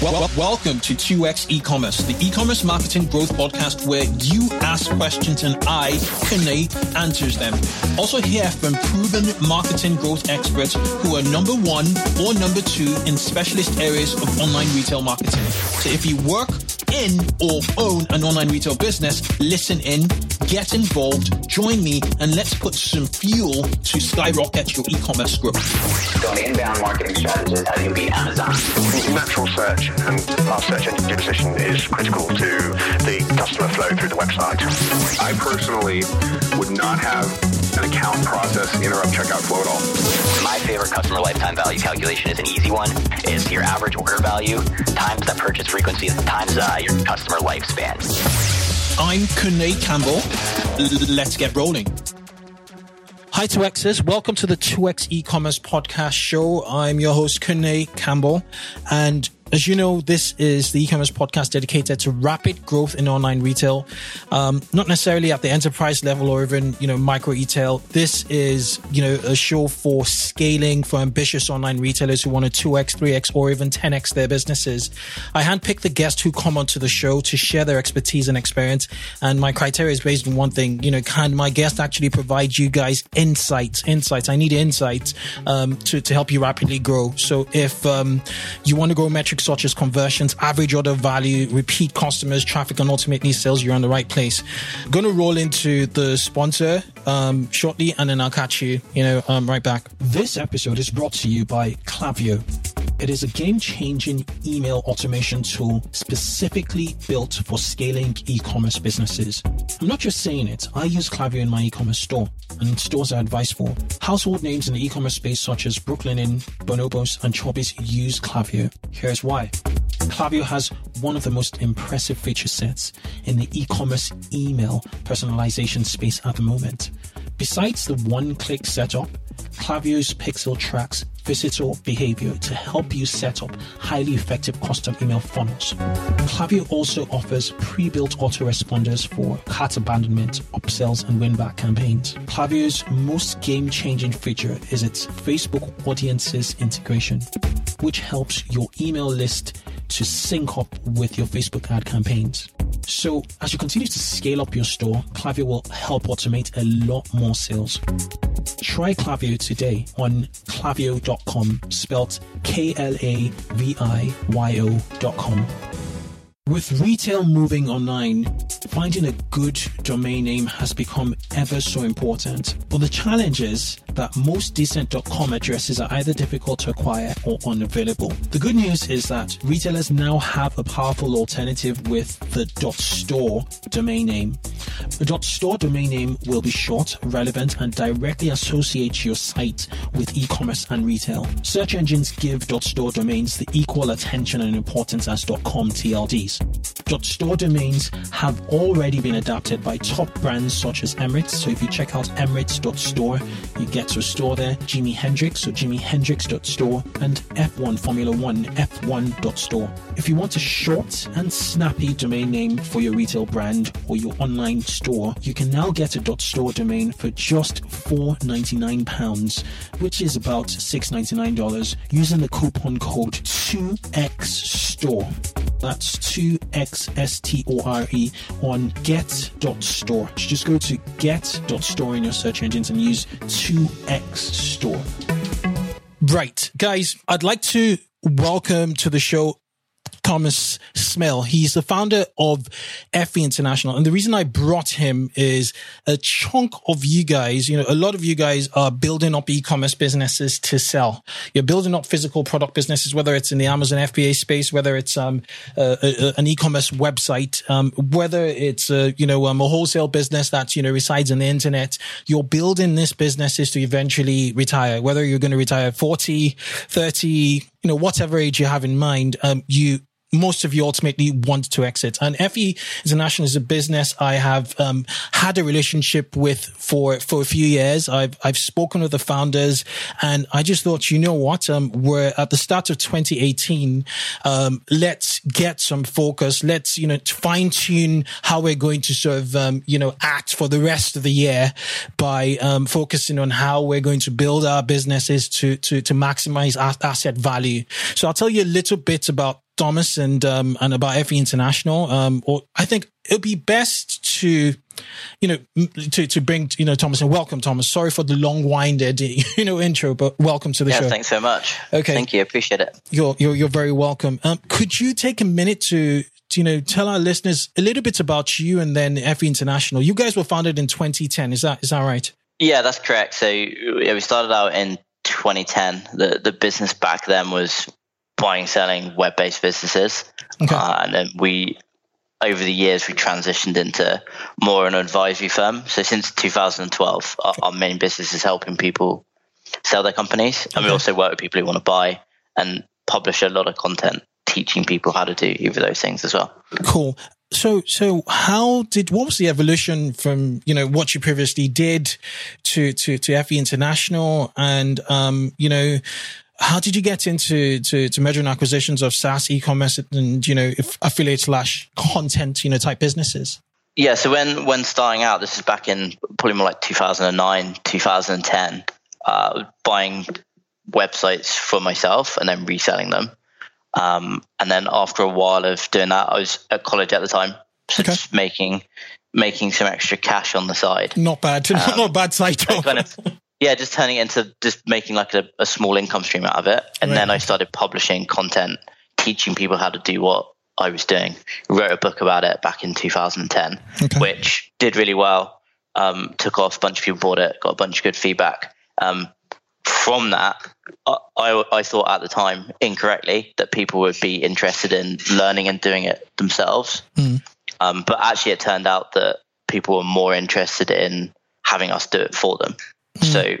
Well, welcome to 2x e-commerce, the e-commerce marketing growth podcast where you ask questions and I, Kunle, answers them. Also hear from proven marketing growth experts who are number one or number two in specialist areas of online retail marketing. So if you work in or own an online retail business, listen in, get involved, join me, and let's put some fuel to skyrocket your e-commerce growth. So an inbound marketing strategist, how do you beat Amazon? Natural search and our search engine position is critical to the customer flow through the website. I personally would not have an account process interrupt checkout flow at all. My favorite customer lifetime value calculation is an easy one. Is your average order value times that purchase frequency times uh, your customer lifespan. I'm Kunle Campbell. L- let's get rolling. Hi, 2Xers. Welcome to the 2X e-commerce podcast show. I'm your host, Kunle Campbell. And as you know, this is the e-commerce podcast dedicated to rapid growth in online retail. Um, not necessarily at the enterprise level or even, you know, micro retail. This is, you know, a show for scaling for ambitious online retailers who want to 2x, 3x, or even 10x their businesses. I handpick the guests who come onto the show to share their expertise and experience. And my criteria is based on one thing, you know, can my guest actually provide you guys insights, insights? I need insights, um, to, to help you rapidly grow. So if, um, you want to grow metrics such as conversions, average order value, repeat customers, traffic, and ultimately sales, you're in the right place. Going to roll into the sponsor um, shortly, and then I'll catch you, you know, um, right back. This episode is brought to you by Klaviyo. It is a game-changing email automation tool specifically built for scaling e-commerce businesses. I'm not just saying it. I use Klaviyo in my e-commerce store, and stores are advised for. Household names in the e-commerce space such as Brooklyn Brooklinen, Bonobos, and Chubbies use Klaviyo. Here's why. Klaviyo has one of the most impressive feature sets in the e-commerce email personalization space at the moment. Besides the one-click setup, Klaviyo's Pixel tracks visitor behavior to help you set up highly effective custom email funnels. Klaviyo also offers pre-built autoresponders for cart abandonment, upsells, and win-back campaigns. Klaviyo's most game-changing feature is its Facebook Audiences integration, which helps your email list to sync up with your Facebook ad campaigns. So, as you continue to scale up your store, Klaviyo will help automate a lot more sales. Try Klaviyo today on klaviyo.com, spelt K L A V I Y O.com. With retail moving online, finding a good domain name has become ever so important. But the challenge is that most decent.com addresses are either difficult to acquire or unavailable. The good news is that retailers now have a powerful alternative with the .store domain name. The .store domain name will be short, relevant, and directly associate your site with e-commerce and retail. Search engines give .store domains the equal attention and importance as .com TLDs. .store domains have already been adapted by top brands such as Emirates. So if you check out emirates.store, you get to a store there. Jimi Hendrix, so jimihendrix.store, and F1 Formula One, F1.store. If you want a short and snappy domain name for your retail brand or your online store, you can now get a .store domain for just £4.99, which is about $6.99 using the coupon code 2XSTORE. That's 2XSTORE on get.store. Just go to get.store in your search engines and use 2XStore. Right, guys, I'd like to welcome to the show Thomas Smale. He's the founder of FE International. And the reason I brought him is a chunk of you guys, you know, a lot of you guys are building up e-commerce businesses to sell. You're building up physical product businesses, whether it's in the Amazon FBA space, whether it's um, an e-commerce website, um, whether it's, you know, um, a wholesale business that, you know, resides on the internet. You're building this businesses to eventually retire, whether you're going to retire at 40, 30, you know, whatever age you have in mind, um, you most of you ultimately want to exit. And FE International is a business I have um, had a relationship with for for a few years. I've I've spoken with the founders, and I just thought, you know what, um, we're at the start of 2018. Um, let's get some focus. Let's you know fine tune how we're going to sort of um, you know act for the rest of the year by um, focusing on how we're going to build our businesses to to to maximize asset value. So I'll tell you a little bit about Thomas, and um, and about FE International. Um, or I think it'd be best to, you know, to to bring you know Thomas and welcome Thomas. Sorry for the long-winded you know intro, but welcome to the Yeah, show. thanks so much. Okay. Thank you. Appreciate it. You're you're you're very welcome. Um, could you take a minute to, to you know tell our listeners a little bit about you and then FE International? You guys were founded in 2010. Is that is that right? Yeah, that's correct. So yeah, we started out in 2010. The the business back then was buying, selling web-based businesses, Okay. uh, and then we over the years we transitioned into more an advisory firm. So since 2012, our, our main business is helping people sell their companies, and we also work with people who want to buy and publish a lot of content teaching people how to do either of those things as well. Cool. So, so how did, what was the evolution from, you know, what you previously did to, to, to FE International? And, um, you know, how did you get into, to, to merger and acquisitions of SaaS e-commerce and, you know, if affiliate slash content, you know, type businesses? Yeah, so when when starting out, this is back in probably more like 2009, 2010, uh, buying websites for myself and then reselling them. Um, and then after a while of doing that, I was at college at the time, so Okay. just making making some extra cash on the side. Not bad. not a bad side. Kind of yeah, just turning it into just making like a, a small income stream out of it. And then I started publishing content, teaching people how to do what I was doing. Wrote a book about it back in 2010, Okay. which did really well. Um, took off, a bunch of people bought it, got a bunch of good feedback. Um, from that, I, I, I thought at the time incorrectly that people would be interested in learning and doing it themselves. Mm. Um, but actually, it turned out that people were more interested in having us do it for them. Hmm. So,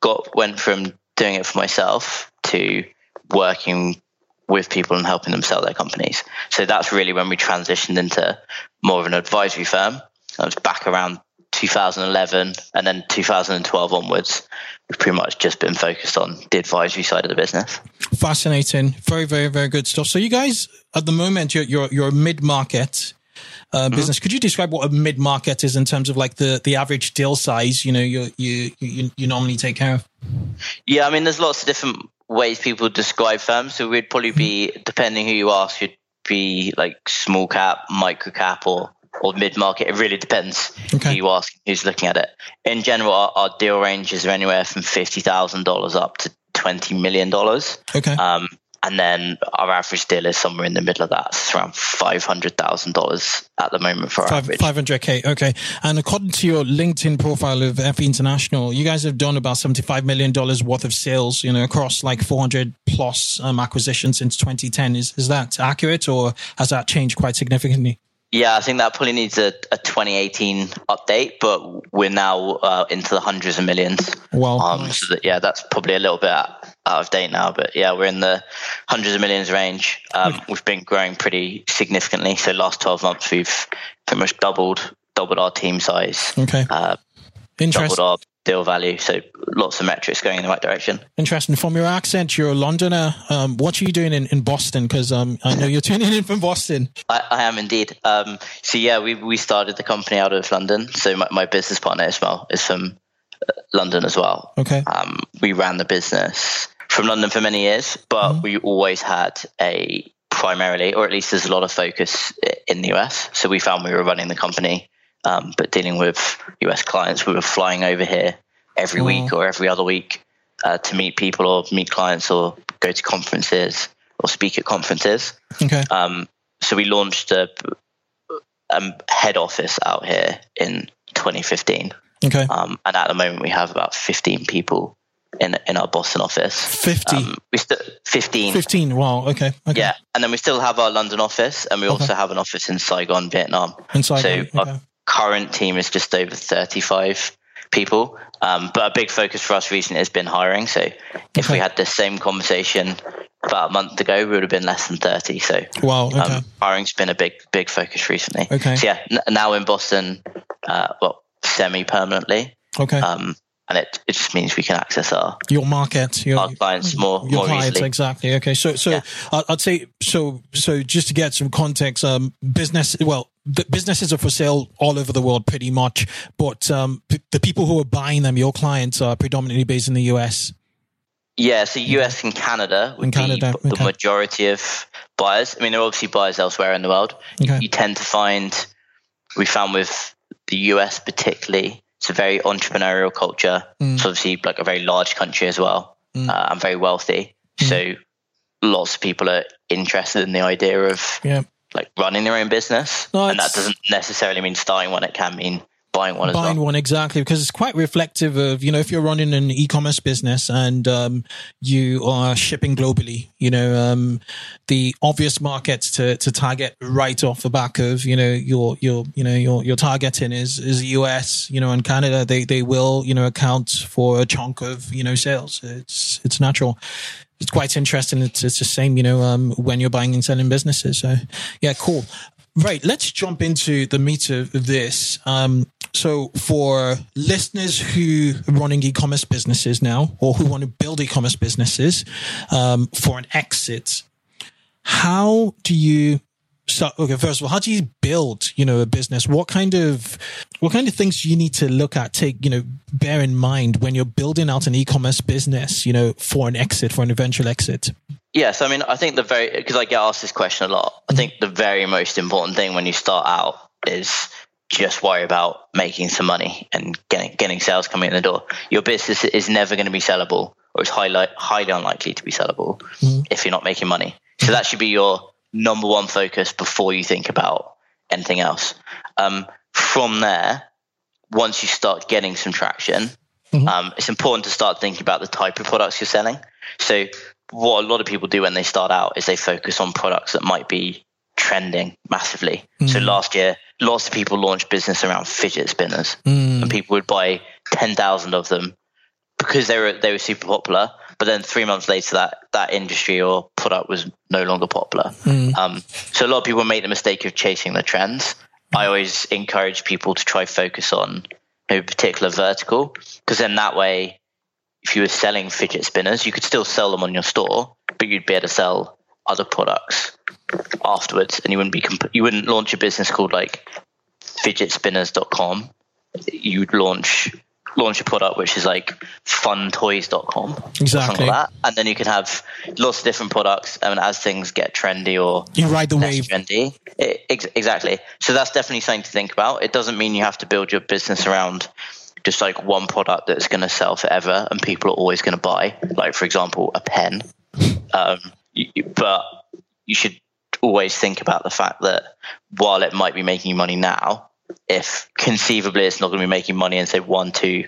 got went from doing it for myself to working with people and helping them sell their companies. So that's really when we transitioned into more of an advisory firm. That was back around 2011, and then 2012 onwards. We've pretty much just been focused on the advisory side of the business. Fascinating. Very, very, very good stuff. So you guys, at the moment, you're, you're, you're mid-market uh, business. Could you describe what a mid-market is in terms of like the, the average deal size, you know, you, you, you, you normally take care of? Yeah, I mean, there's lots of different ways people describe firms. So we'd probably be, depending who you ask, you'd be like small cap, micro cap, or or mid market. It really depends Okay. who you ask, who's looking at it. In general, our, our deal ranges are anywhere from fifty thousand dollars up to twenty million dollars. Okay. Um, and then our average deal is somewhere in the middle of that. It's around five hundred thousand dollars at the moment for our Five, average. 500k. Okay. And according to your LinkedIn profile of FE International, you guys have done about $75 million worth of sales, you know, across like 400 plus um, acquisitions since 2010. Is, is that accurate or has that changed quite significantly? Yeah, I think that probably needs a, a 2018 update, but we're now uh, into the hundreds of millions. Wow. Um, so that, yeah, that's probably a little bit out, of date now, but yeah, we're in the hundreds of millions range. Um, we've been growing pretty significantly. So last 12 months, we've pretty much doubled doubled our team size, Okay. uh, doubled our deal value. So lots of metrics going in the right direction. Interesting. From your accent, you're a Londoner. Um, what are you doing in, in Boston? Because um, I know you're tuning in from Boston. I, I am indeed. Um, so yeah, we we started the company out of London. So my, my business partner Ismail is from uh, London as well. Okay. Um, we ran the business from London for many years, but we always had a primarily, or at least there's a lot of focus in the US. So we found we were running the company, um, but dealing with US clients, we were flying over here every week or every other week uh, to meet people or meet clients or go to conferences or speak at conferences. Okay. Um, so we launched a, um head office out here in 2015, Okay. um, and at the moment we have about 15 people in in our Boston office. 50. Um, we still 15. 15. Wow. Okay. okay. Yeah, and then we still have our London office, and we also have an office in Saigon, Vietnam. Inside. So okay. our current team is just over 35 people. Um, but a big focus for us recently has been hiring. So if we had the same conversation about a month ago, we would have been less than 30. So Wow. Okay. um, hiring's been a big, big focus recently. Okay. So yeah, n- now in Boston, uh, well, semi-permanently, okay. um, and it, it just means we can access our, your market, your, our clients more your more clients easily. exactly okay so so Yeah. I'd say so so just to get some context um business well the businesses are for sale all over the world pretty much but um p- the people who are buying them your clients are predominantly based in the us Yeah, so US and Canada would In Canada, be the okay. majority of buyers. I mean, there are obviously buyers elsewhere in the world. Okay. You tend to find, we found with the US particularly, it's a very entrepreneurial culture. Mm. It's obviously like a very large country as well uh, and very wealthy. Mm. So lots of people are interested in the idea of Yeah. like running their own business. No, and that doesn't necessarily mean starting one. It can mean buying one as buying well. one exactly because it's quite reflective of you know if you're running an e-commerce business and um, you are shipping globally you know um, the obvious markets to, to target right off the back of you know your your you know your your targeting is is the US you know and Canada. They they will you know account for a chunk of you know sales. It's it's natural. It's quite interesting. It's it's the same you know um, when you're buying and selling businesses. So yeah cool. Right, let's jump into the meat of this. Um, so, for listeners who are running e-commerce businesses now, or who want to build e-commerce businesses um, for an exit, how do you start? Okay, first of all, how do you build, you know, a business? What kind of what kind of things do you need to look at? Take, you know, bear in mind when you're building out an e-commerce business, you know, for an exit, for an eventual exit. Yes, I mean, I think the very because I get asked this question a lot. I think the very most important thing when you start out is just worry about making some money and getting getting sales coming in the door. Your business is never going to be sellable, or it's highly highly unlikely to be sellable if you're not making money. So that should be your number one focus before you think about anything else. Um, from there, once you start getting some traction, um, it's important to start thinking about the type of products you're selling. So, what a lot of people do when they start out is they focus on products that might be trending massively. So, mm. last year, lots of people launched business around fidget spinners, mm. and people would buy 10,000 of them because they were they were super popular. But then three months later, that that industry or product was no longer popular. Mm. Um, so a lot of people make the mistake of chasing the trends. I always encourage people to try focus on a particular vertical because then that way, if you were selling fidget spinners, you could still sell them on your store, but you'd be able to sell other products afterwards, and you wouldn't be comp- you wouldn't launch a business called like fidgetspinners.com. You'd launch launch a product which is like funtoys.com Exactly. like that and then you can have lots of different products and as things get trendy or You ride the wave. trendy it, ex- exactly so that's definitely something to think about it doesn't mean you have to build your business around just like one product that's going to sell forever and people are always going to buy like for example a pen um, but you should always think about the fact that while it might be making you money now if conceivably it's not going to be making money in say one two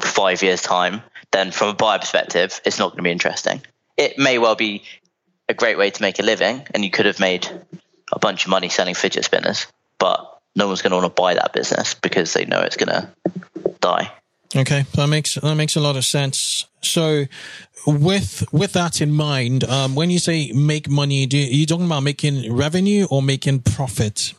five years time then from a buyer perspective it's not going to be interesting. It may well be a great way to make a living and you could have made a bunch of money selling fidget spinners but no one's going to want to buy that business because they know it's going to die Okay, that makes that makes a lot of sense. So, with with that in mind, um, when you say make money, do you, are you talking about making revenue or making profit?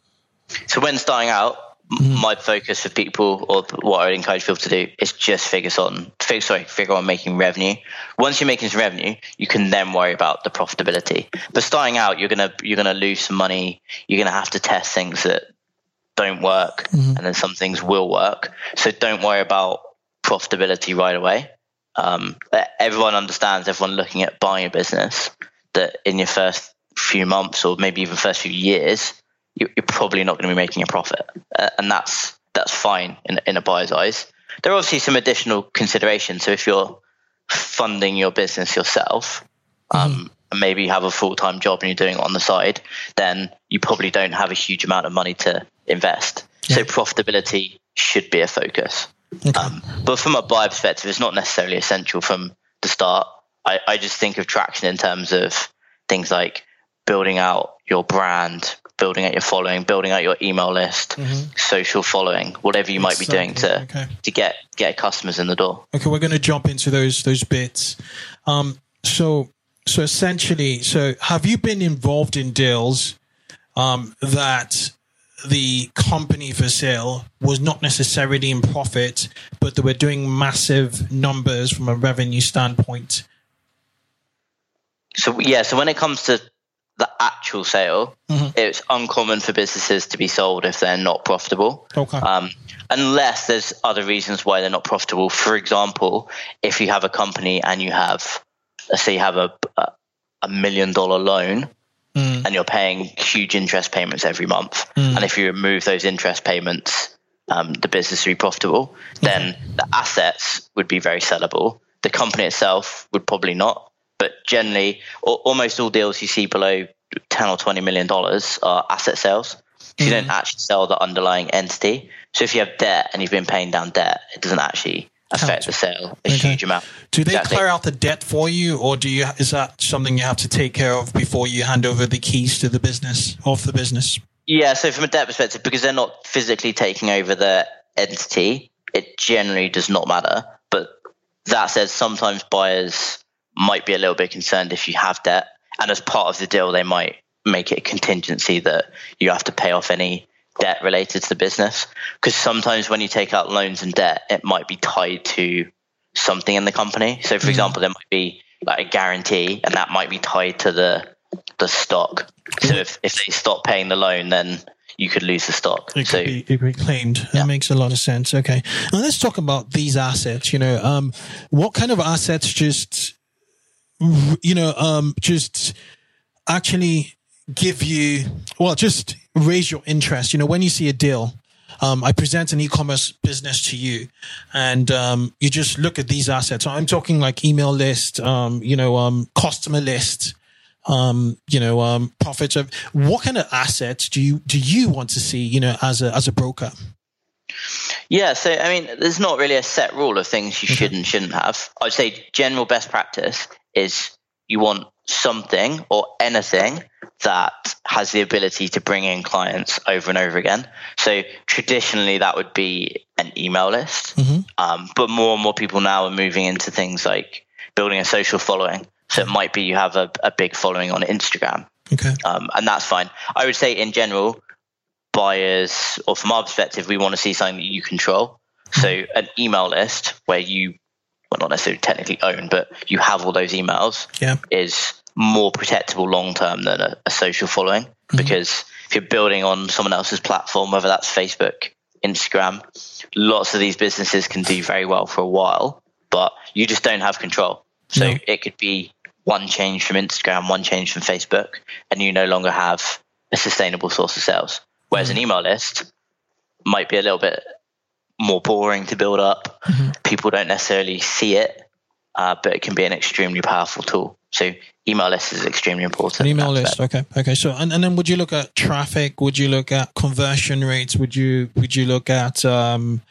So when starting out, m my focus for people, or what I would encourage people to do, is just focus on, sorry, figure on making revenue. Once you're making some revenue, you can then worry about the profitability. But starting out, you're gonna you're gonna lose some money. You're gonna have to test things that don't work, and then some things will work. So don't worry about profitability right away. Um, everyone understands. Everyone looking at buying a business that in your first few months or maybe even first few years, you- you're probably not going to be making a profit, uh, and that's that's fine in in a buyer's eyes. There are obviously some additional considerations. So if you're funding your business yourself, um, and maybe you have a full time job and you're doing it on the side, then you probably don't have a huge amount of money to invest. So profitability should be a focus. Um, but from a buyer perspective, it's not necessarily essential from the start. I, I just think of traction in terms of things like building out your brand, building out your following, building out your email list, social following, whatever you might be doing to Okay. to get get customers in the door. Okay, we're going to jump into those those bits. Um, so so essentially, so have you been involved in deals um, that the company for sale was not necessarily in profit, but they were doing massive numbers from a revenue standpoint? So yeah, so when it comes to the actual sale, it's uncommon for businesses to be sold if they're not profitable. Okay. Um, unless there's other reasons why they're not profitable. For example, if you have a company and you have, let's say, you have a a, a million dollar loan Mm. and you're paying huge interest payments every month. Mm. And if you remove those interest payments, um, the business would be profitable. Then the assets would be very sellable. The company itself would probably not. But generally, al- almost all deals you see below 10 or 20 million dollars are asset sales. You mm. don't actually sell the underlying entity. So if you have debt and you've been paying down debt, it doesn't actually affect the sale a Okay. huge amount. Do they Exactly. clear out the debt for you, or do you? Is that something you have to take care of before you hand over the keys to the business of the business? Yeah, so from a debt perspective, because they're not physically taking over the entity, it generally does not matter. But that said, sometimes buyers might be a little bit concerned if you have debt, and as part of the deal, they might make it a contingency that you have to pay off any debt related to the business. Because sometimes when you take out loans and debt, it might be tied to something in the company. So, for example, there might be like a guarantee, and that might be tied to the the stock. So if, if they stop paying the loan, then you could lose the stock. It so could be, it could be claimed. That makes a lot of sense. Okay. Now let's talk about these assets. You know, um, what kind of assets just, you know, um, just actually give you, well, just raise your interest. You know, when you see a deal, um, I present an e-commerce business to you and, um, you just look at these assets. I'm talking like email list, um, you know, um, customer list, um, you know, um, profits of what kind of assets do you, do you want to see, you know, as a, as a broker? Yeah, so I mean, there's not really a set rule of things you should and shouldn't have. I'd say general best practice is you want something or anything that has the ability to bring in clients over and over again. So traditionally, that would be an email list, um, but more and more people now are moving into things like building a social following. So it might be you have a, a big following on Instagram, Okay. um, and that's fine. I would say in general, buyers, or from our perspective, we want to see something that you control. So an email list where you, well, not necessarily technically own, but you have all those emails Yeah. is more protectable long term than a, a social following mm-hmm. because if you're building on someone else's platform, whether that's Facebook, Instagram, lots of these businesses can do very well for a while, but you just don't have control. So No. it could be one change from Instagram, one change from Facebook, and you no longer have a sustainable source of sales. Whereas an mm-hmm. email list might be a little bit more boring to build up. Mm-hmm. People don't necessarily see it, uh, but it can be an extremely powerful tool. So email list is extremely important. An email list. Okay. Okay. So, and, and then would you look at traffic? Would you look at conversion rates? Would you, would you look at, um,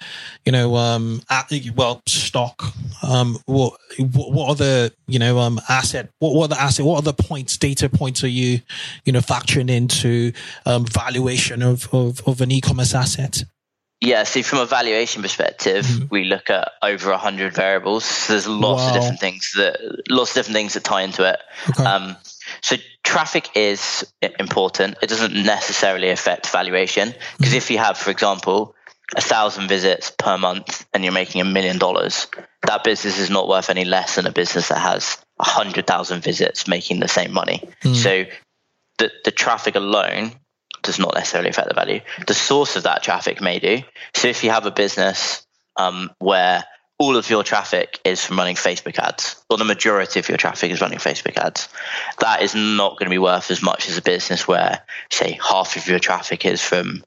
you know, um, at, well, stock? Um, what, what what are the, you know, um, asset, what, what are the asset, what are the points, data points are you, you know, factoring into, um, valuation of, of, of an e-commerce asset? Yeah, so from a valuation perspective, mm-hmm. we look at over hundred variables. So there's lots Wow. of different things that lots of different things that tie into it. Okay. Um, so traffic is important. It doesn't necessarily affect valuation because mm-hmm. if you have, for example, a thousand visits per month and you're making a million dollars, that business is not worth any less than a business that has a hundred thousand visits making the same money. Mm. So the the traffic alone does not necessarily affect the value. The source of that traffic may do. So if you have a business um, where all of your traffic is from running Facebook ads, or the majority of your traffic is running Facebook ads, that is not going to be worth as much as a business where, say, half of your traffic is from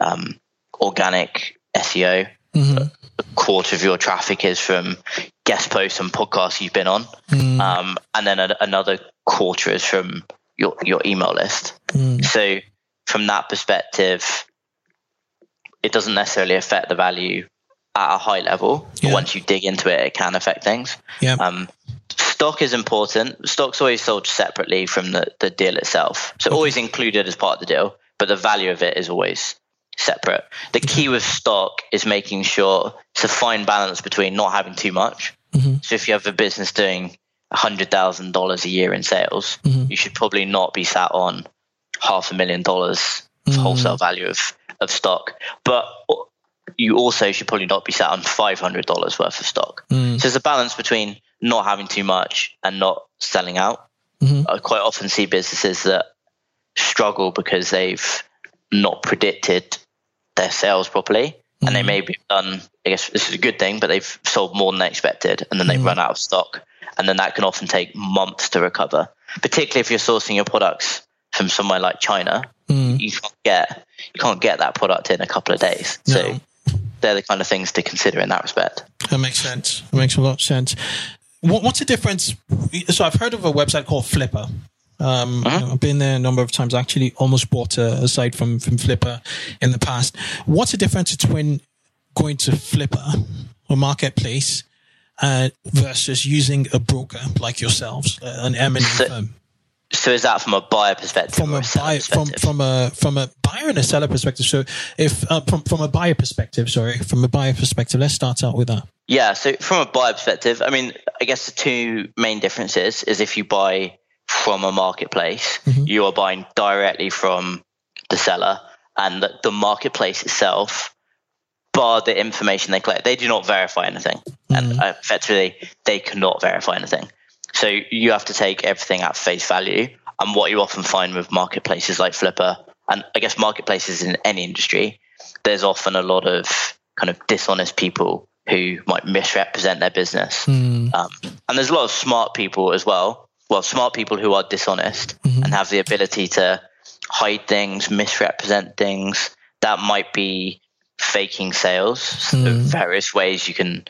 um, organic SEO, a quarter of your traffic is from guest posts and podcasts you've been on, um, and then a, another quarter is from your your email list. So from that perspective, it doesn't necessarily affect the value at a high level. Yeah. But once you dig into it, it can affect things. Yeah. Um, stock is important. Stock's always sold separately from the, the deal itself. So always included as part of the deal, but the value of it is always separate. The key with stock is making sure it's a fine balance between not having too much. So if you have a business doing $100,000 a year in sales, you should probably not be sat on half a million dollars of hmm. wholesale value of, of stock. But you also should probably not be sat on $500 worth of stock. Hmm. So there's a balance between not having too much and not selling out. Mm-hmm. I quite often see businesses that struggle because they've not predicted their sales properly. And they hmm. maybe have done, I guess this is a good thing, but they've sold more than they expected and then they've run out of stock. And then that can often take months to recover, particularly if you're sourcing your products from somewhere like China, you can't get you can't get that product in a couple of days. So they're the kind of things to consider in that respect. That makes sense. That makes a lot of sense. What, what's the difference? So I've heard of a website called Flippa. Um, know, I've been there a number of times. Actually, almost bought a, a site from from Flippa in the past. What's the difference between going to Flippa or marketplace uh, versus using a broker like yourselves, uh, an M and So- firm? So is that from a buyer perspective From a a buyer, from from a from a buyer and a seller perspective. So, if uh, from from a buyer perspective, sorry, from a buyer perspective, let's start out with that. Yeah, so from a buyer perspective, I mean, I guess the two main differences is if you buy from a marketplace, you are buying directly from the seller, and the, the marketplace itself, bar the information they collect, they do not verify anything, and uh, effectively they cannot verify anything. So you have to take everything at face value, and what you often find with marketplaces like Flippa, and I guess marketplaces in any industry, there's often a lot of kind of dishonest people who might misrepresent their business. Hmm. Um, and there's a lot of smart people as well. Well, smart people who are dishonest hmm. and have the ability to hide things, misrepresent things. That might be faking sales. So are various ways you can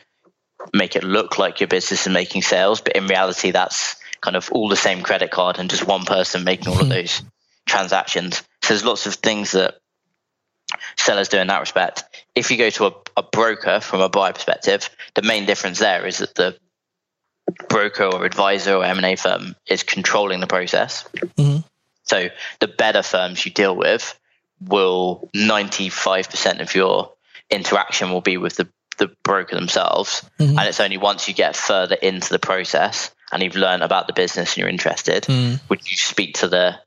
make it look like your business is making sales, but in reality, that's kind of all the same credit card and just one person making all of hmm. those transactions. So there's lots of things that sellers do in that respect. If you go to a, a broker from a buyer perspective, the main difference there is that the broker or advisor or M&A firm is controlling the process. Mm-hmm. So the better firms you deal with will 95% of your interaction will be with the, the broker themselves. Mm-hmm. And it's only once you get further into the process and you've learned about the business and you're interested, mm. would you speak to the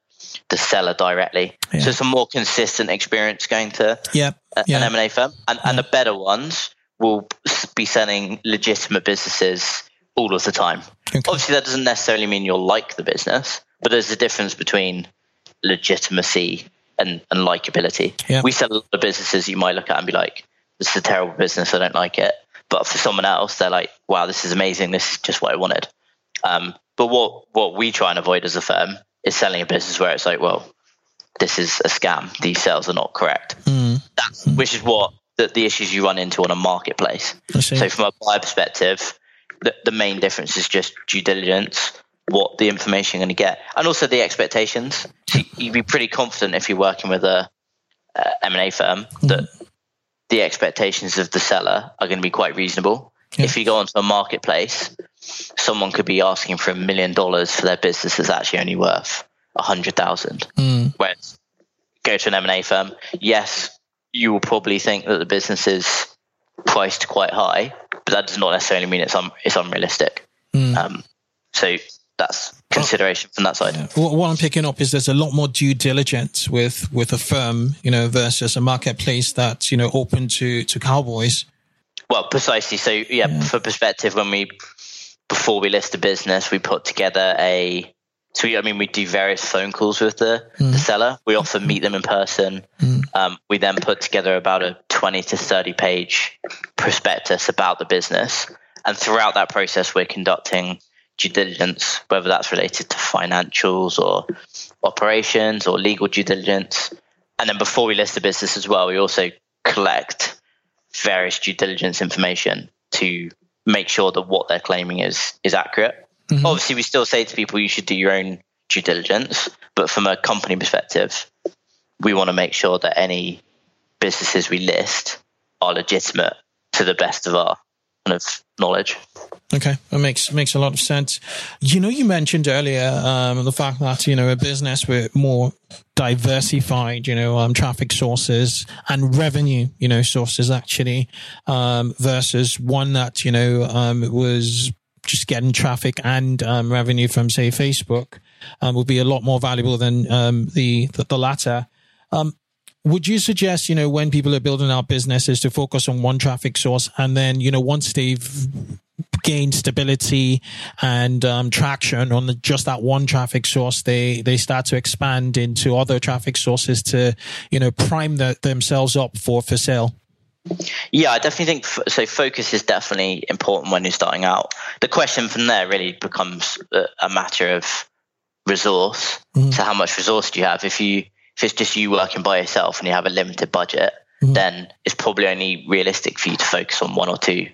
the seller directly. Yeah. So it's a more consistent experience going to a- Yeah. an M&A firm. And, and the better ones will be selling legitimate businesses all of the time. Okay. Obviously, that doesn't necessarily mean you'll like the business, but there's a difference between legitimacy and, and likability. We sell a lot of businesses you might look at and be like, this is a terrible business. I don't like it. But for someone else, they're like, wow, this is amazing. This is just what I wanted. Um, but what, what we try and avoid as a firm is selling a business where it's like, well, this is a scam. These sales are not correct. That's, which is what the, the issues you run into on a marketplace. So from a buyer perspective, the, the main difference is just due diligence, what the information you're going to get, and also the expectations. So you'd be pretty confident if you're working with a, uh M&A firm that the expectations of the seller are going to be quite reasonable. If you go onto a marketplace, someone could be asking for a million dollars for their business that's actually only worth a hundred thousand. Whereas go to an M&A firm, yes, you will probably think that the business is priced quite high, but that does not necessarily mean it's un- it's unrealistic. Um, so that's consideration from that side. what, what I'm picking up is there's a lot more due diligence with with a firm, you know, versus a marketplace that's you know open to to cowboys. Well, precisely. So yeah, for perspective, when we before we list a business, we put together a. So we, I mean, we do various phone calls with the, the seller. We often meet them in person. Um, we then put together about a twenty to thirty page prospectus about the business, and throughout that process, we're conducting due diligence, whether that's related to financials or operations or legal due diligence. And then before we list the business as well, we also collect various due diligence information to make sure that what they're claiming is is accurate. Mm-hmm. Obviously, we still say to people you should do your own due diligence, but from a company perspective, we want to make sure that any businesses we list are legitimate to the best of our kind of knowledge. Okay, that makes makes a lot of sense. You know, you mentioned earlier um, the fact that you know a business with more diversified, you know, um, traffic sources and revenue, you know, sources actually, um, versus one that you know um, was just getting traffic and um, revenue from say Facebook um, would be a lot more valuable than um, the, the the latter. Um, would you suggest, you know, when people are building out businesses to focus on one traffic source and then, you know, once they've gained stability and um, traction on the, just that one traffic source, they, they start to expand into other traffic sources to, you know, prime the, themselves up for, for sale? Yeah, I definitely think f- so. Focus is definitely important when you're starting out. The question from there really becomes a, a matter of resource. So how much resource do you have? If you if it's just you working by yourself and you have a limited budget, then it's probably only realistic for you to focus on one or two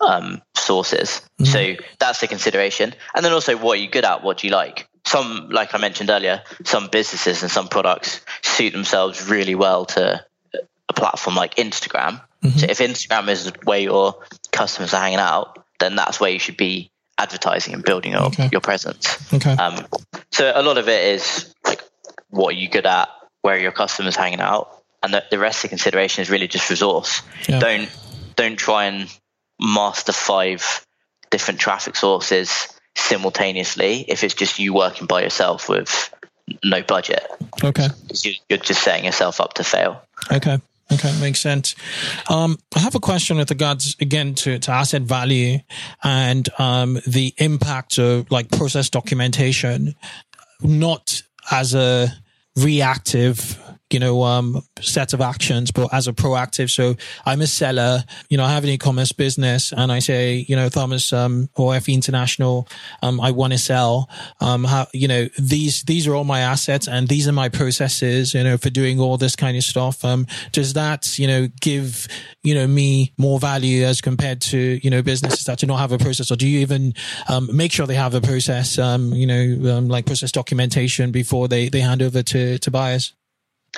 um, sources. So that's the consideration. And then also, what are you good at? What do you like? Some, like I mentioned earlier, some businesses and some products suit themselves really well to a platform like Instagram. So if Instagram is where your customers are hanging out, then that's where you should be advertising and building your, Okay. your presence. Okay. Um, so a lot of it is like what are you good at, where are your customers hanging out, and the, the rest of the consideration is really just resource. Yeah. Don't don't try and master five different traffic sources simultaneously if it's just you working by yourself with no budget. Okay, you- You're just setting yourself up to fail. Okay. Okay, makes sense. Um, I have a question with regards again to, to asset value and um, the impact of like process documentation, not as a reactive, you know, um, set of actions, but as a proactive. So I'm a seller, you know, I have an e-commerce business and I say, you know, Thomas, um, or FE International, um, I want to sell, um, how, you know, these, these are all my assets and these are my processes, you know, for doing all this kind of stuff. Um, does that, you know, give, you know, me more value as compared to, you know, businesses that do not have a process or do you even, um, make sure they have a process, um, you know, um, like process documentation before they, they hand over to, to buyers?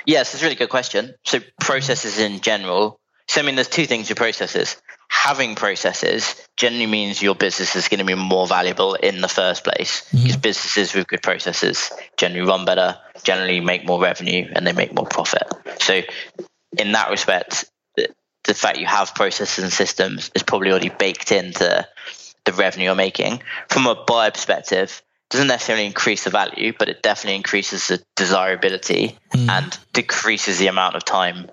Yes, it's a really good question. So processes in general. So I mean, there's two things with processes. Having processes generally means your business is going to be more valuable in the first place mm-hmm. because businesses with good processes generally run better, generally make more revenue, and they make more profit. So in that respect, the, the fact you have processes and systems is probably already baked into the revenue you're making. From a buyer perspective, doesn't necessarily increase the value, but it definitely increases the desirability hmm. and decreases the amount of time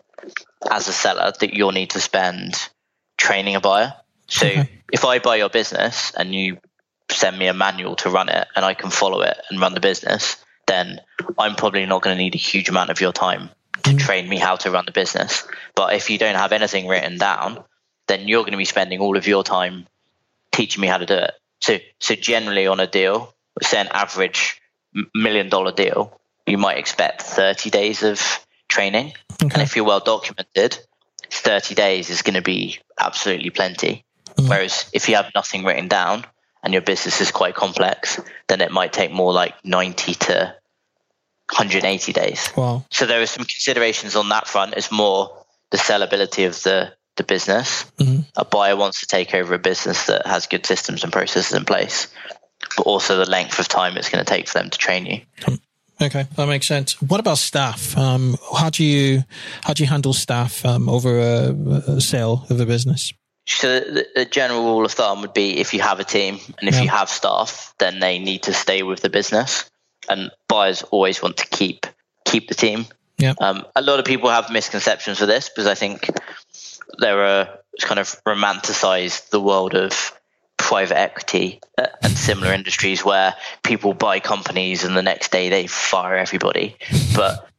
as a seller that you'll need to spend training a buyer. So Okay. if I buy your business and you send me a manual to run it and I can follow it and run the business, then I'm probably not going to need a huge amount of your time to hmm. train me how to run the business. But if you don't have anything written down, then you're going to be spending all of your time teaching me how to do it. So, so generally on a deal, say an average million dollar deal, you might expect 30 days of training. And if you're well documented, 30 days is going to be absolutely plenty. Mm. Whereas if you have nothing written down and your business is quite complex, then it might take more like 90 to 180 days. Wow. So there are some considerations on that front. It's more the sellability of the, the business. Mm-hmm. A buyer wants to take over a business that has good systems and processes in place, but also the length of time it's going to take for them to train you. Okay, that makes sense. What about staff? Um, how do you how do you handle staff um, over a, a sale of a business? So the, the general rule of thumb would be if you have a team and if Yeah. you have staff, then they need to stay with the business. And buyers always want to keep keep the team. Yeah. Um, a lot of people have misconceptions for this because I think there are kind of romanticized the world of private equity similar industries where people buy companies and the next day they fire everybody. But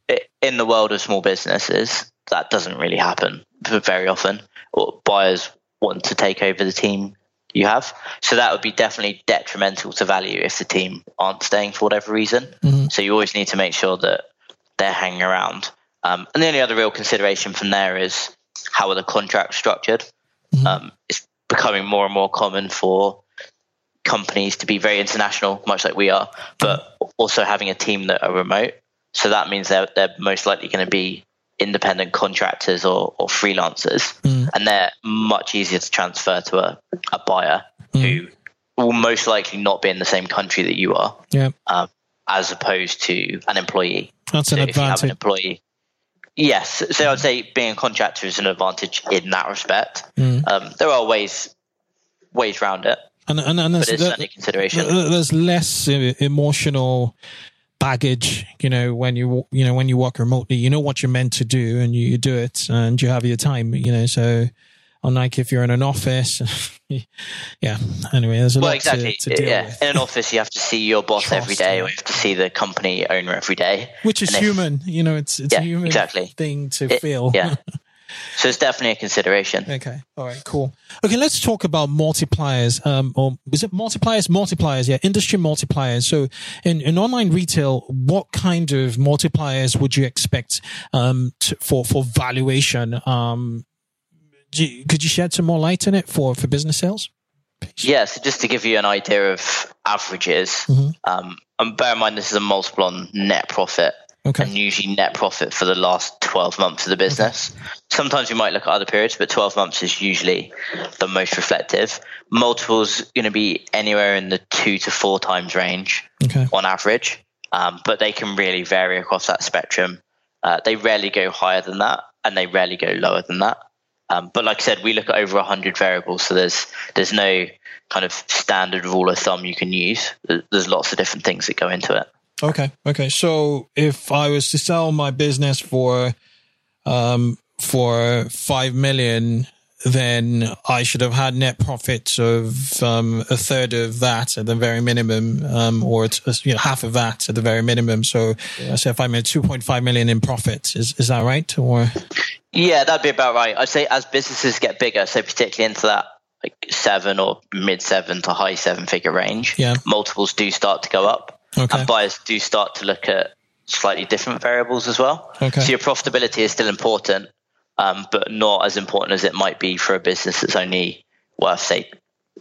in the world of small businesses, that doesn't really happen very often. Or buyers want to take over the team you have. So that would be definitely detrimental to value if the team aren't staying for whatever reason. So you always need to make sure that they're hanging around. Um, and the only other real consideration from there is how are the contracts structured? Um, it's becoming more and more common for companies to be very international, much like we are, but also having a team that are remote. So that means they're, they're most likely going to be independent contractors or, or freelancers, and they're much easier to transfer to a, a buyer who will most likely not be in the same country that you are, Yeah, um, as opposed to an employee. that's an So if you have advantage. an employee, yes. So I'd say being a contractor is an advantage in that respect. Um, there are ways ways around it, And and, and there's, a consideration. there's less uh, emotional baggage, you know, when you you know when you work remotely. You know what you're meant to do, and you, you do it, and you have your time. You know, so unlike if you're in an office, yeah. Anyway, there's a Well, lot exactly. to, to deal yeah. with, In an office, you have to see your boss every Trust, day, yeah. or you have to see the company owner every day. which is And if- human. You know, it's it's Yeah, a human exactly. thing to It- feel. Yeah. So it's definitely a consideration. Okay. All right. Cool. Okay. Let's talk about multipliers. Um, or is it multipliers? Multipliers. Yeah. Industry multipliers. So in, in online retail, what kind of multipliers would you expect, um, to, for, for valuation? Um, you, could you shed some more light on it for, for business sales? Yeah, so just to give you an idea of averages, mm-hmm. um, and bear in mind this is a multiple on net profit. Okay. And usually net profit for the last 12 months of the business. Okay. Sometimes you might look at other periods, but 12 months is usually the most reflective. Multiples going to be anywhere in the two to four times range okay. on average, um, but they can really vary across that spectrum. Uh, they rarely go higher than that, and they rarely go lower than that. Um, but like I said, we look at over 100 variables, so there's there's no kind of standard rule of thumb you can use. There's lots of different things that go into it. Okay, okay. So if I was to sell my business for um, for five million, then I should have had net profits of um, a third of that at the very minimum, um, or you know, half of that at the very minimum. So, I say if I made two point five million in profits, is is that right? Or yeah, that'd be about right. I'd say as businesses get bigger, so particularly into that like seven or mid seven to high seven figure range, yeah. multiples do start to go up, okay. and buyers do start to look at slightly different variables as well. Okay. So your profitability is still important, um, but not as important as it might be for a business that's only worth say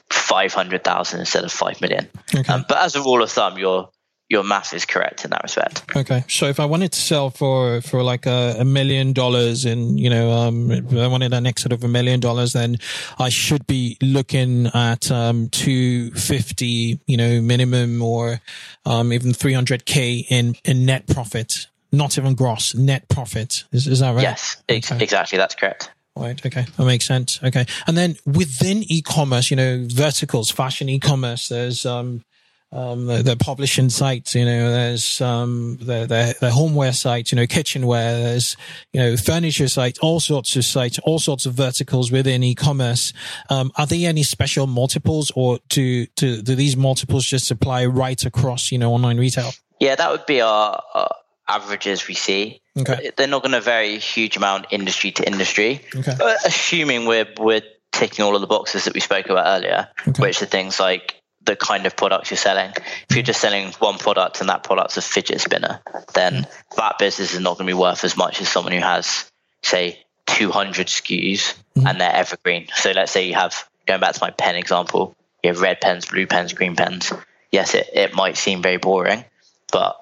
five hundred thousand instead of five million. Okay. Um, but as a rule of thumb, your your math is correct in that respect. Okay, so if I wanted to sell for for like a, a million dollars, and you know, um, I wanted an exit of a million dollars, then I should be looking at um, two fifty, you know, minimum, or um, even three hundred k in in net profit, not even gross net profit. Is is that right? Yes, okay. exactly. That's correct. Right. Okay. That makes sense. Okay. And then within e-commerce, you know, verticals, fashion e-commerce, there's, um, um, the, publishing sites, you know, there's, um, the, the, the, homeware sites, you know, kitchenware, there's, you know, furniture sites, all sorts of sites, all sorts of verticals within e-commerce. Um, are there any special multiples or do, do, do these multiples just apply right across, you know, online retail? Yeah, that would be our, our averages we see. Okay. They're not going to vary a huge amount industry to industry. Okay. Assuming we're, we're ticking all of the boxes that we spoke about earlier, okay. which are things like the kind of products you're selling. If you're just selling one product and that product's a fidget spinner, then that business is not going to be worth as much as someone who has, say, 200 SKUs mm-hmm. and they're evergreen. So let's say you have, going back to my pen example, you have red pens, blue pens, green pens. Yes, it, it might seem very boring, but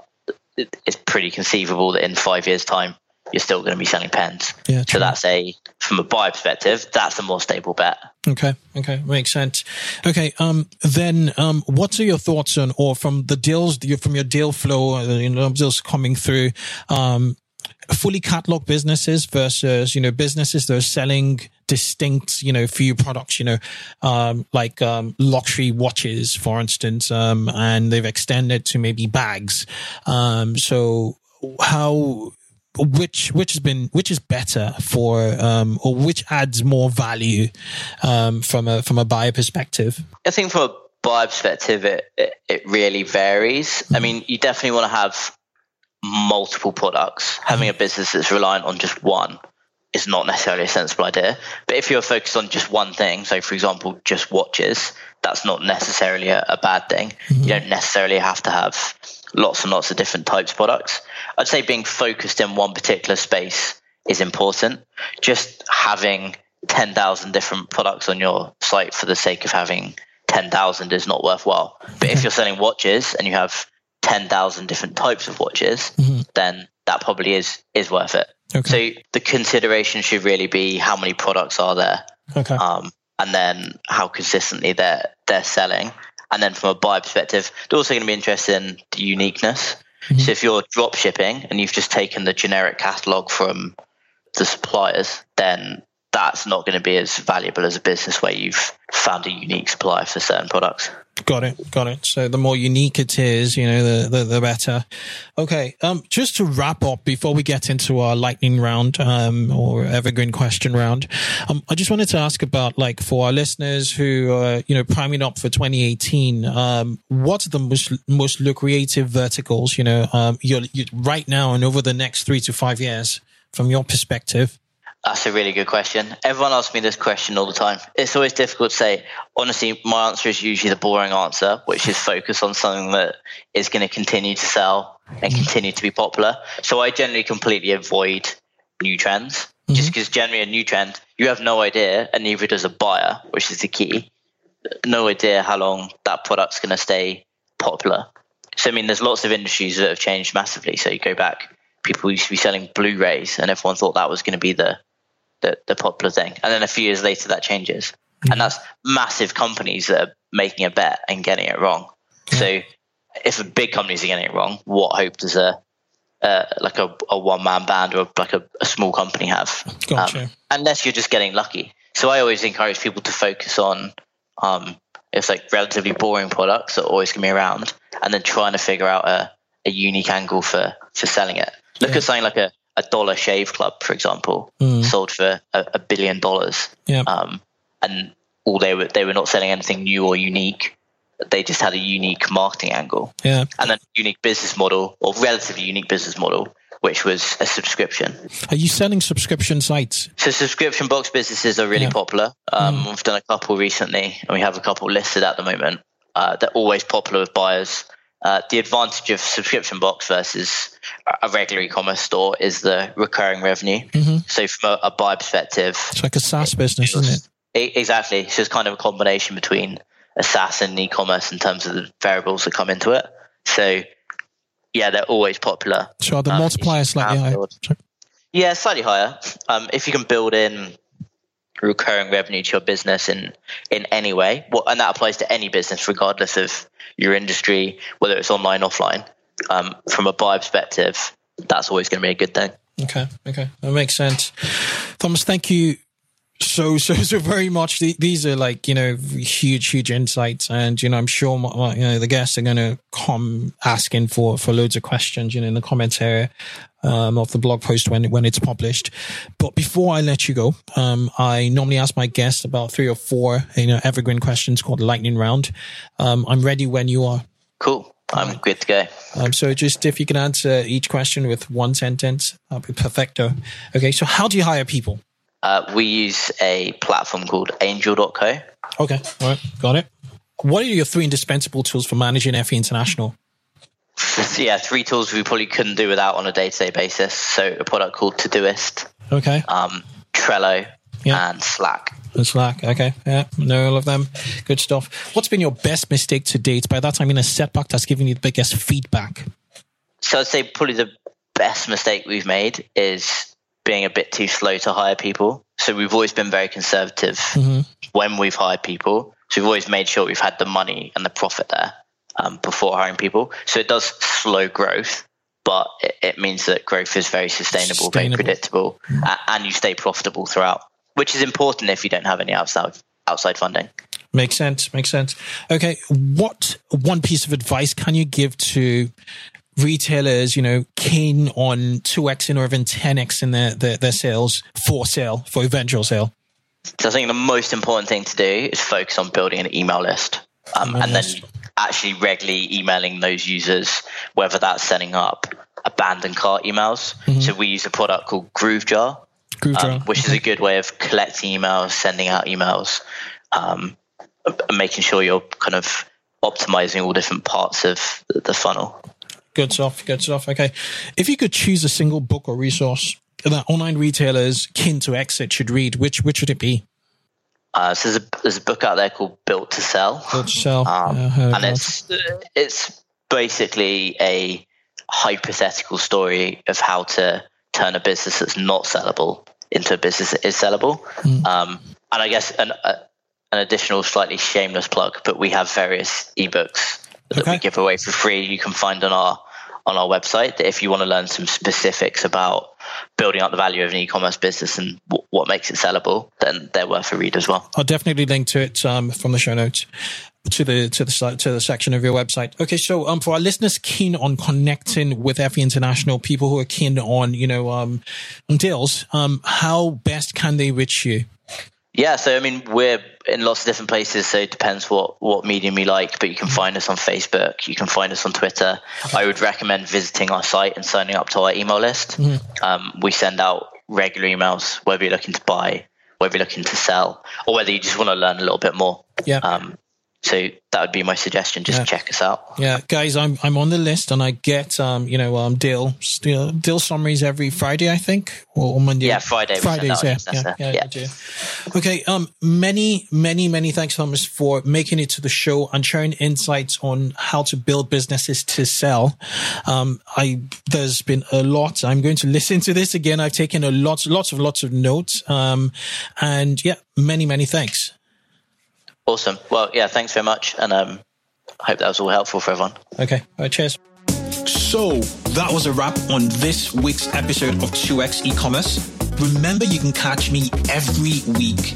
it, it's pretty conceivable that in five years' time, you're still going to be selling pens. Yeah, so that's a from a buyer perspective, that's a more stable bet. Okay, okay, makes sense. Okay, um, then um, what are your thoughts on, or from the deals from your deal flow, uh, you know, deals coming through, um, fully catalog businesses versus you know businesses that are selling distinct you know few products you know um, like um, luxury watches for instance um, and they've extended to maybe bags um, so how which which has been which is better for um, or which adds more value um, from a from a buyer perspective? I think from a buyer perspective, it it, it really varies. Mm-hmm. I mean, you definitely want to have multiple products. Mm-hmm. Having a business that's reliant on just one is not necessarily a sensible idea. But if you're focused on just one thing, so for example, just watches, that's not necessarily a, a bad thing. Mm-hmm. You don't necessarily have to have lots and lots of different types of products. I'd say being focused in one particular space is important. Just having 10,000 different products on your site for the sake of having 10,000 is not worthwhile. But if you're selling watches and you have 10,000 different types of watches, mm-hmm. then that probably is is worth it. Okay. So the consideration should really be how many products are there, okay. um, and then how consistently they're they're selling. And then from a buyer perspective, they're also going to be interested in the uniqueness. Mm-hmm. So if you're drop shipping and you've just taken the generic catalog from the suppliers, then that's not going to be as valuable as a business where you've found a unique supplier for certain products. Got it. Got it. So the more unique it is, you know, the, the, the better. Okay. Um, just to wrap up before we get into our lightning round, um, or evergreen question round, um, I just wanted to ask about like for our listeners who are, you know, priming up for 2018, um, what are the most, most lucrative verticals, you know, um, you're, you're right now and over the next three to five years from your perspective? That's a really good question. Everyone asks me this question all the time. It's always difficult to say. Honestly, my answer is usually the boring answer, which is focus on something that is going to continue to sell and continue to be popular. So I generally completely avoid new trends mm-hmm. just because generally a new trend, you have no idea, and neither does a buyer, which is the key. No idea how long that product's going to stay popular. So, I mean, there's lots of industries that have changed massively. So, you go back, people used to be selling Blu rays, and everyone thought that was going to be the the, the popular thing. And then a few years later, that changes. And that's massive companies that are making a bet and getting it wrong. So if a big companies are getting it wrong, what hope does a uh, like a, a one man band or like a, a small company have? Gotcha. Um, unless you're just getting lucky. So I always encourage people to focus on um, it's like relatively boring products that are always going to be around, and then trying to figure out a, a unique angle for for selling it. Look Yeah. at something like a, a Dollar Shave Club, for example, Mm. sold for a, a billion dollars, Yeah. um, and all they were they were not selling anything new or unique. They just had a unique marketing angle yeah. and then a unique business model or relatively unique business model, which was a subscription. Are you selling subscription sites? So subscription box businesses are really Yeah. popular. Um, We've done a couple recently, and we have a couple listed at the moment. Uh, they're always popular with buyers. Uh, the advantage of subscription box versus a regular e-commerce store is the recurring revenue. So from a, a buyer perspective, It's like a SaaS business, isn't it? E- exactly. So it's kind of a combination between a SaaS and e-commerce in terms of the variables that come into it. So yeah, they're always popular. So are the Um, multipliers slightly higher? Sorry. Yeah, slightly higher. Um, if you can build in recurring revenue to your business in in any way, what, and that applies to any business, regardless of your industry, whether it's online, or offline. Um, from a buyer perspective, that's always going to be a good thing. Okay, okay, that makes sense. Thomas, thank you so so so very much. These are like you know huge huge insights, and you know I'm sure my- you know the guests are going to come asking for for loads of questions, you know, in the comments area um, of the blog post when when it's published. But before I let you go, um, I normally ask my guests about three or four you know evergreen questions called lightning round. Um, I'm ready when you are. Cool. I'm good to go. Um, so just if you can answer each question with one sentence, that'll be perfecto. Okay, so how do you hire people? Uh, we use a platform called Angel.co. Okay, all right, got it. What are your three indispensable tools for managing FE International? Yeah, three tools we probably couldn't do without on a day-to-day basis. So a product called Todoist, Okay, um, Trello, Yeah. and Slack. and Slack. Okay, yeah, know all of them. Good stuff. What's been your best mistake to date? By that, I mean a setback that's given you the biggest feedback. So I'd say probably the best mistake we've made is being a bit too slow to hire people. So we've always been very conservative when we've hired people. So we've always made sure we've had the money and the profit there um, before hiring people. So it does slow growth, but it, it means that growth is very sustainable, Sustainable. very predictable, a- and you stay profitable throughout, which is important if you don't have any outside outside funding. Makes sense. Makes sense. Okay, what one piece of advice can you give to retailers? You know, keen on two xing or even ten x in their, their their sales for sale for eventual sale. So I think the most important thing to do is focus on building an email list, um, Email and then list. Actually regularly emailing those users, whether that's setting up abandoned cart emails. So we use a product called GrooveJar, Groove um, Jar. which is a good way of collecting emails, sending out emails, um, and making sure you're kind of optimizing all different parts of the, the funnel. Good stuff. Good stuff. Okay. If you could choose a single book or resource that online retailers keen to exit should read, which which would it be? Uh, so there's a, there's a book out there called Built to Sell. Built to sell. Um, Yeah, and that. it's it's basically a hypothetical story of how to turn a business that's not sellable into a business that is sellable. Hmm. Um, and I guess an a, an additional slightly shameless plug, but we have various ebooks that Okay. we give away for free. You can find on our on our website that if you want to learn some specifics about building up the value of an e-commerce business and w- what makes it sellable, then they're worth a read as well. I'll definitely link to it um, from the show notes to the to the to the section of your website. Okay, so um, for our listeners keen on connecting with FE International, people who are keen on you know um, deals, um, how best can they reach you? Yeah, so I mean, we're in lots of different places, so it depends what what medium you like. But you can find us on Facebook, you can find us on Twitter. I would recommend visiting our site and signing up to our email list. Um, we send out regular emails, whether you're looking to buy, whether you're looking to sell, or whether you just want to learn a little bit more. Yeah. Um, so that would be my suggestion. Just Yeah. check us out. Yeah, guys, I'm I'm on the list, and I get um you know um deal deal, deal summaries every Friday, I think, or, or Monday. Yeah, Friday Fridays, yeah, yeah, yeah, Yeah. Okay, um, many many many thanks, Thomas, for making it to the show and sharing insights on how to build businesses to sell. Um, I there's been a lot. I'm going to listen to this again. I've taken a lot, lots of lots of notes. Um, and yeah, many many thanks. Awesome. Well, yeah, thanks very much, and um, I hope that was all helpful for everyone. Okay, all right, cheers. So that was a wrap on this week's episode of 2x e-commerce. Remember, you can catch me every week